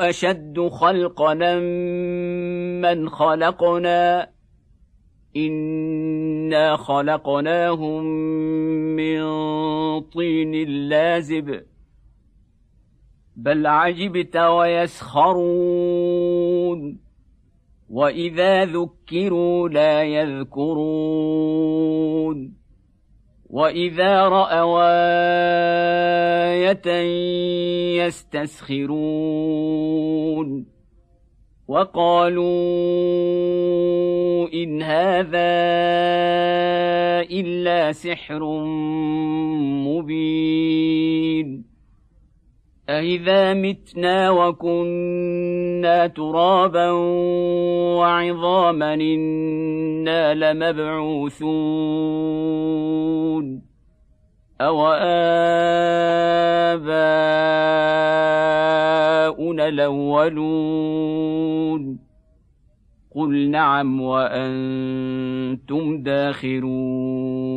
أشد خلقنا من خلقنا. إنا خلقناهم من طين لازب. بل عجبت ويسخرون. وإذا ذكروا لا يذكرون. واذا راوا إيه يستسخرون وقالوا ان هذا الا سحر مبين أإذا متنا وكنا ترابا وعظاما إنا لمبعوثون أو آباؤنا الأولون قل نعم وأنتم داخرون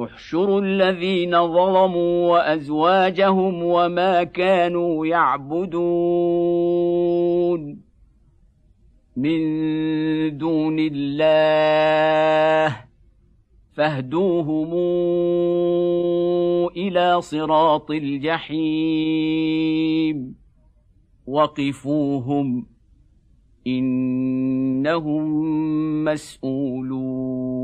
احشروا الذين ظلموا وأزواجهم وما كانوا يعبدون من دون الله فاهدوهم إلى صراط الجحيم وقفوهم إنهم مسؤولون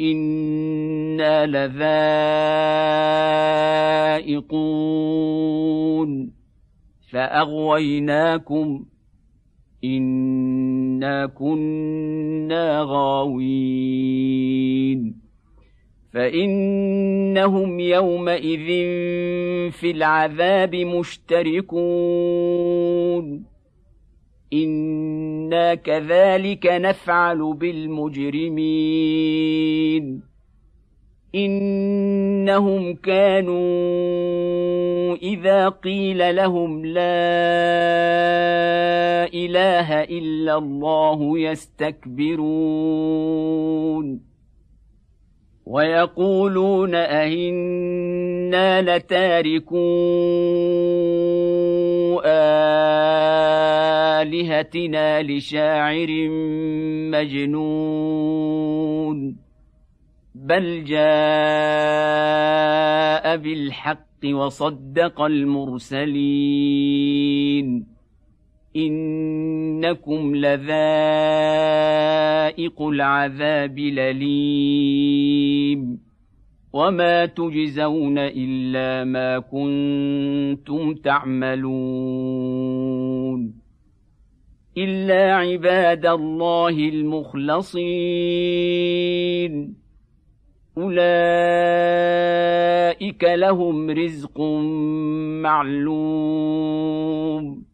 أنا لذائقون فاغويناكم انا كنا غاوين فانهم يومئذ في العذاب مشتركون أنا كذلك نفعل بالمجرمين انهم كانوا اذا قيل لهم لا اله الا الله يستكبرون ويقولون أئنا لتاركو آلهتنا لشاعر مجنون بل جاء بالحق وصدق المرسلين. إنكم لذائق العذاب الأليم. وما تجزون إلا ما كنتم تعملون. إلا عباد الله المخلصين. أولئك لهم رزق معلوم.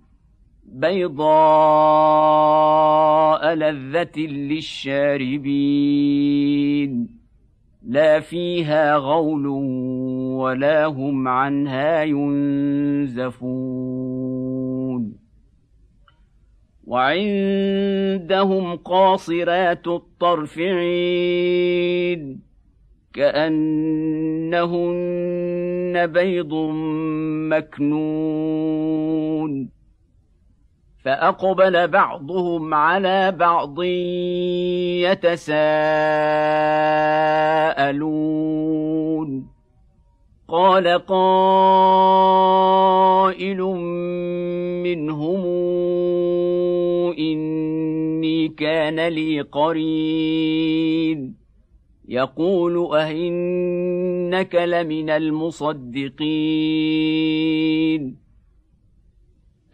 بيضاء لذة للشاربين لا فيها غول ولا هم عنها ينزفون وعندهم قاصرات الطرف عين كأنهن بيض مكنون فأقبل بعضهم على بعض يتساءلون. قال قائل منهم إني كان لي قرين. يقول أهنك لمن المصدقين.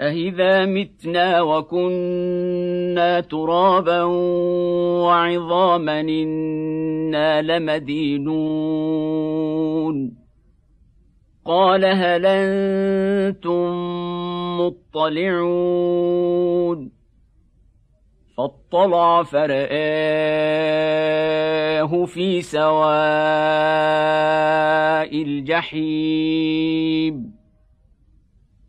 أهذا متنا وكنا ترابا وعظاما إنا لمدينون قال هل أنتم مطلعون فاطلع فرآه في سواء الجحيم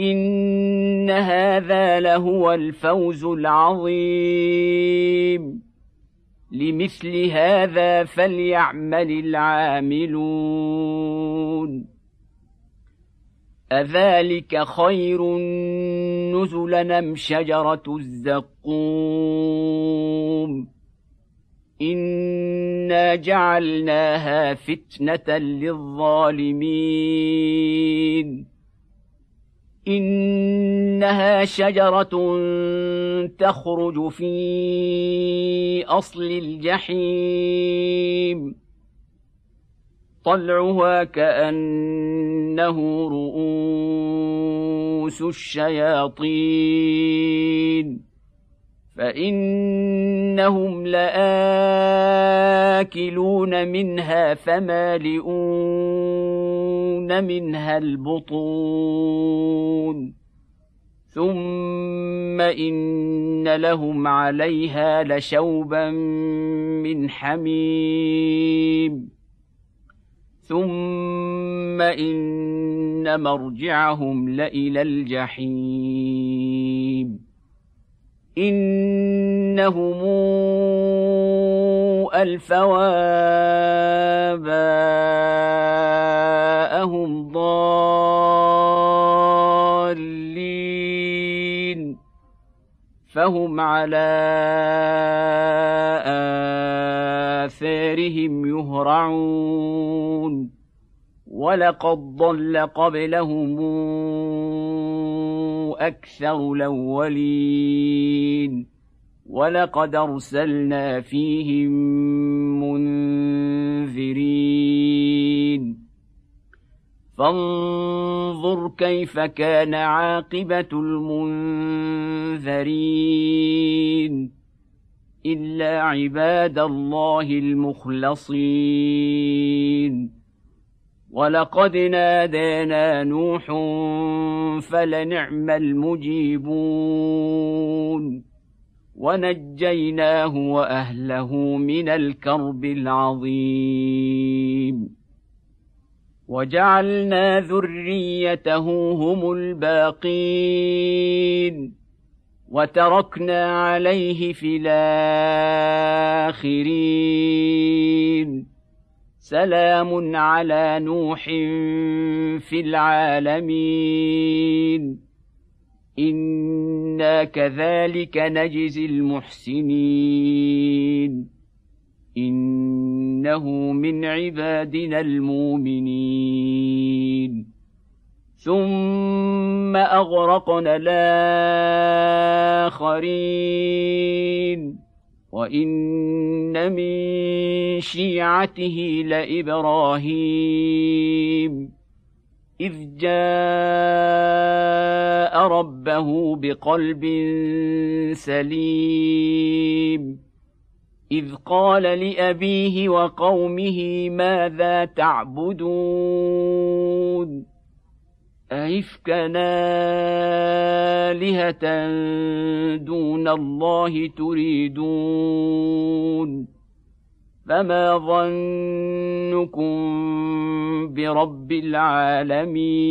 ان هذا لهو الفوز العظيم لمثل هذا فليعمل العاملون اذلك خير نزلا ام شجره الزقوم أنا جعلناها فتنه للظالمين إنها شجرة تخرج في أصل الجحيم. طلعها كأنه رؤوس الشياطين. فإنهم لآكلون منها فمالئون. منها البطون. ثم إن لهم عليها لشوبا من حميم. ثم إن مرجعهم لإلى الجحيم. إنهم ألفوا آباءهم ضالين فهم على آثارهم يهرعون ولقد ضل قبلهم أكثر الأولين ولقد أرسلنا فيهم منذرين. فانظر كيف كان عاقبة المنذرين. إلا عباد الله المخلصين. ولقد نادانا نوح فلنعم المجيبون. ونجيناه وأهله من الكرب العظيم. وجعلنا ذريته هم الباقين. وتركنا عليه في الآخرين. سلام على نوح في العالمين. إنا كذلك نجزي المحسنين. إنه من عبادنا المؤمنين. ثم أغرقنا الآخرين. وان من شيعته لابراهيم اذ جاء ربه بقلب سليم اذ قال لابيه وقومه ماذا تعبدون أئفكا آلهة دون الله تريدون؟ فما ظنكم برب العالمين؟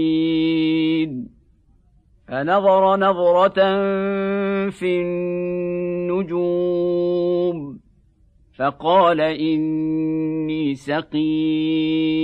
فنظر نظرة في النجوم فقال إني سقيم.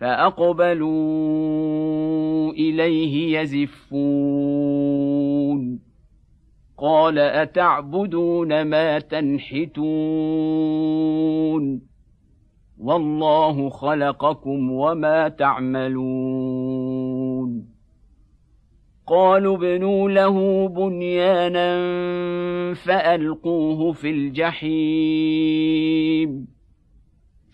فأقبلوا إليه يزفون. قال أتعبدون ما تنحتون؟ والله خلقكم وما تعملون. قالوا ابنوا له بنيانا فألقوه في الجحيم.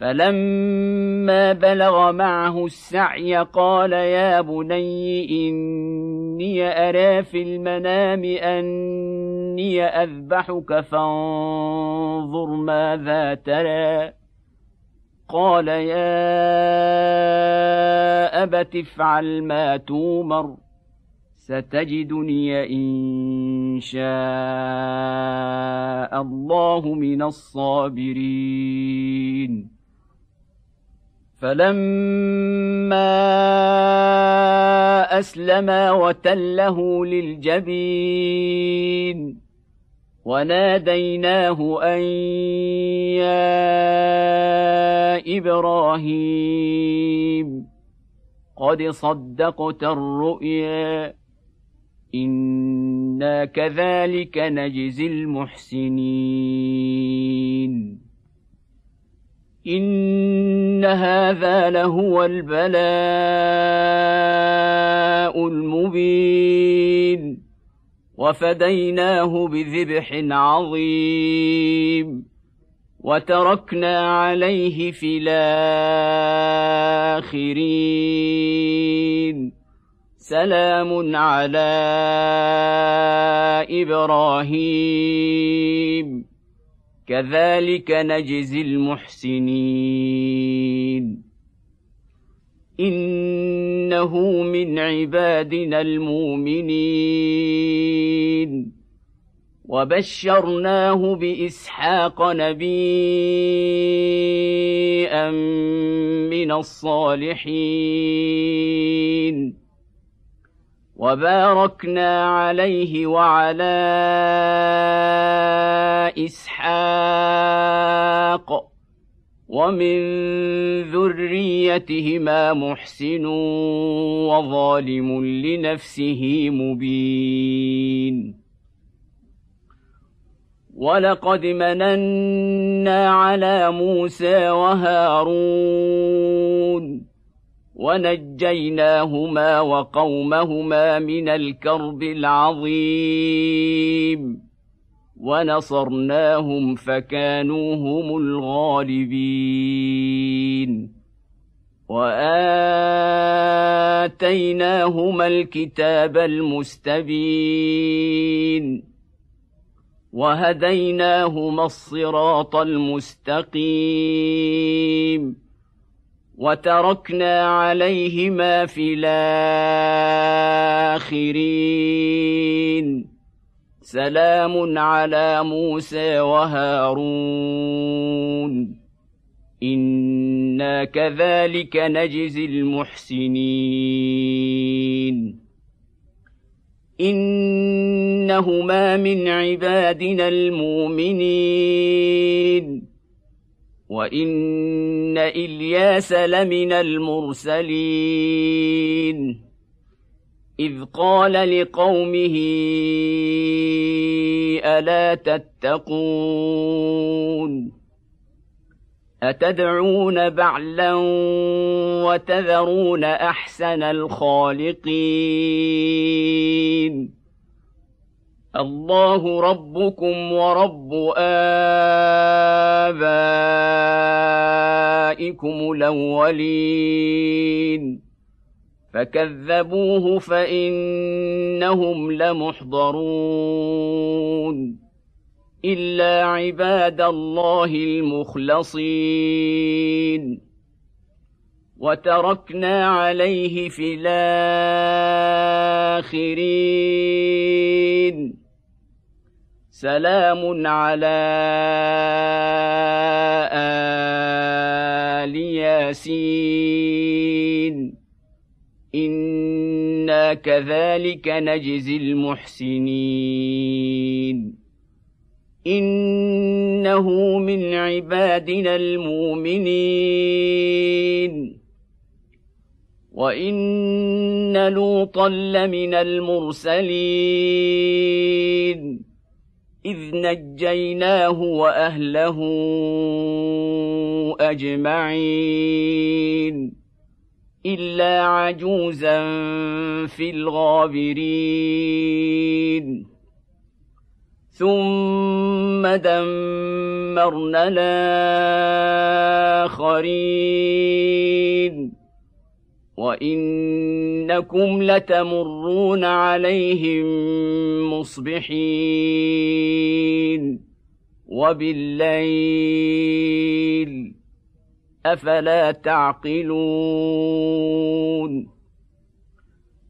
فلما بلغ معه السعي قال يا بني إني أرى في المنام أني أذبحك فانظر ماذا ترى. قال يا أبت افعل ما تومر ستجدني إن شاء الله من الصابرين. فلما اسلما وتله للجبين وناديناه ان يا إبراهيم قد صدقت الرؤيا أنا كذلك نجزي المحسنين ان هذا لهو البلاء المبين وفديناه بذبح عظيم وتركنا عليه في الاخرين سلام على إبراهيم كذلك نجزي المحسنين. إنه من عبادنا المؤمنين. وبشرناه بإسحاق نبيا من الصالحين. وباركنا عليه وعلى إسحاق ومن ذريتهما محسن وظالم لنفسه مبين. ولقد مننا على موسى وهارون. ونجيناهما وقومهما من الكرب العظيم. ونصرناهم فكانوا هم الغالبين. وآتيناهما الكتاب المستبين. وهديناهما الصراط المستقيم. وتركنا عليهما في الآخرين. سلام على موسى وهارون. إنا كذلك نجزي المحسنين. إنهما من عبادنا المؤمنين. وان الياس لمن المرسلين اذ قال لقومه الا تتقون اتدعون بعلا وتذرون احسن الخالقين الله ربكم ورب آبائكم الأولين. فكذبوه فإنهم لمحضرون. إلا عباد الله المخلصين. وتركنا عليه في الآخرين. سلام على آل ياسين. إنا كذلك نجزي المحسنين. إنه من عبادنا المؤمنين. وإن لوطا لمن المرسلين. إذ نجيناه وأهله أجمعين إلا عجوزا في الغابرين. ثم دمرنا الآخرين. وانكم لتمرون عليهم مصبحين وبالليل افلا تعقلون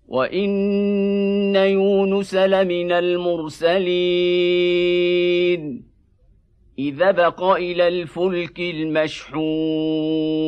وان يونس لمن المرسلين اذا بق إلى الفلك المشحون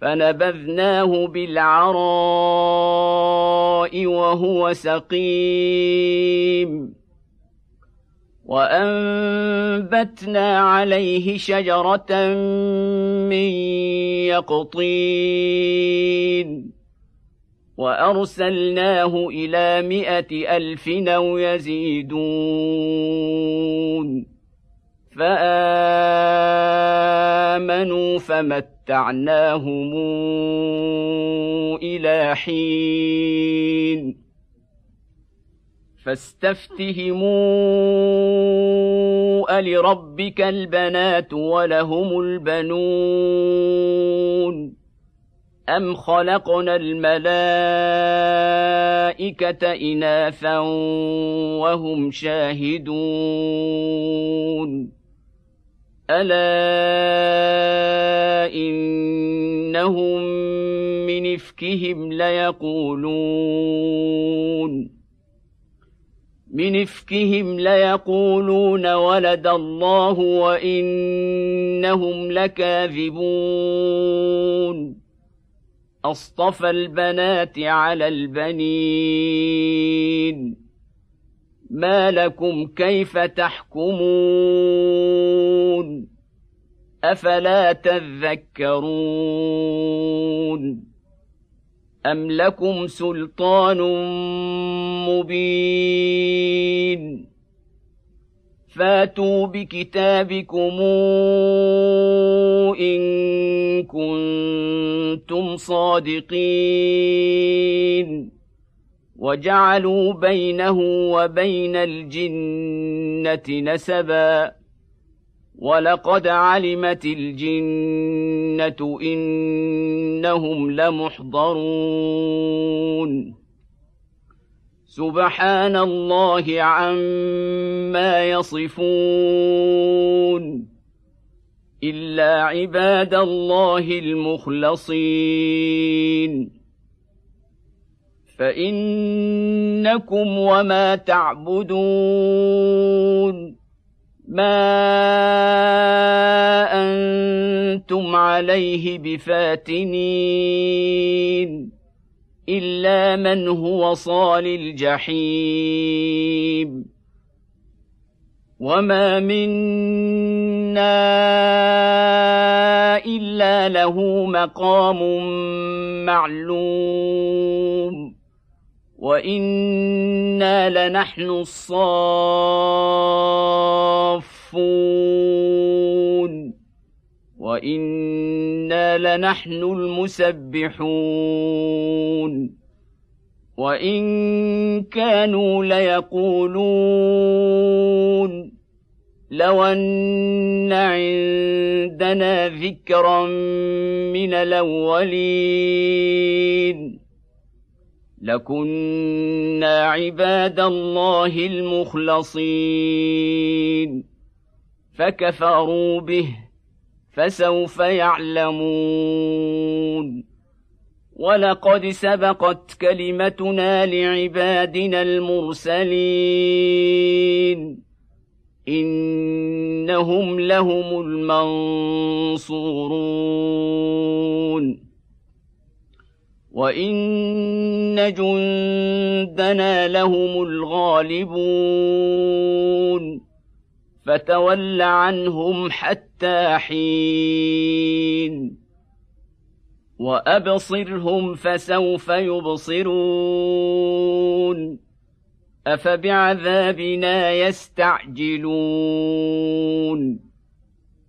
فنبذناه بالعراء وهو سقيم. وأنبتنا عليه شجرة من يقطين. وأرسلناه إلى مائه ألف أو يزيدون فآمنوا فمتعناهم إلى حين فاستفتهموا ألربك البنات ولهم البنون أم خلقنا الملائكة إناثا وهم شاهدون ألا إنهم من إفكهم ليقولون من إفكهم ليقولون ولد الله وإنهم لكاذبون أصطفى البنات على البنين ما لكم كيف تحكمون أفلا تذكرون. أم لكم سلطان مبين. فاتوا بكتابكم إن كنتم صادقين. وجعلوا بينه وبين الجنة نسباً. ولقد علمت الجنة إنهم لمحضرون. سبحان الله عما يصفون. إلا عباد الله المخلصين. فإنكم وما تعبدون. ما أنتم عليه بفاتنين الا من هو صال الجحيم وما منا الا له مقام معلوم وأنا لنحن الصافون وأنا لنحن المسبحون وان كانوا ليقولون لو ان عندنا ذكرا من الاولين لكنا عباد الله المخلصين. فكفروا به فسوف يعلمون. ولقد سبقت كلمتنا لعبادنا المرسلين. انهم لهم المنصورون. وان جندنا لهم الغالبون فتول عنهم حتى حين وابصرهم فسوف يبصرون افبعذابنا يستعجلون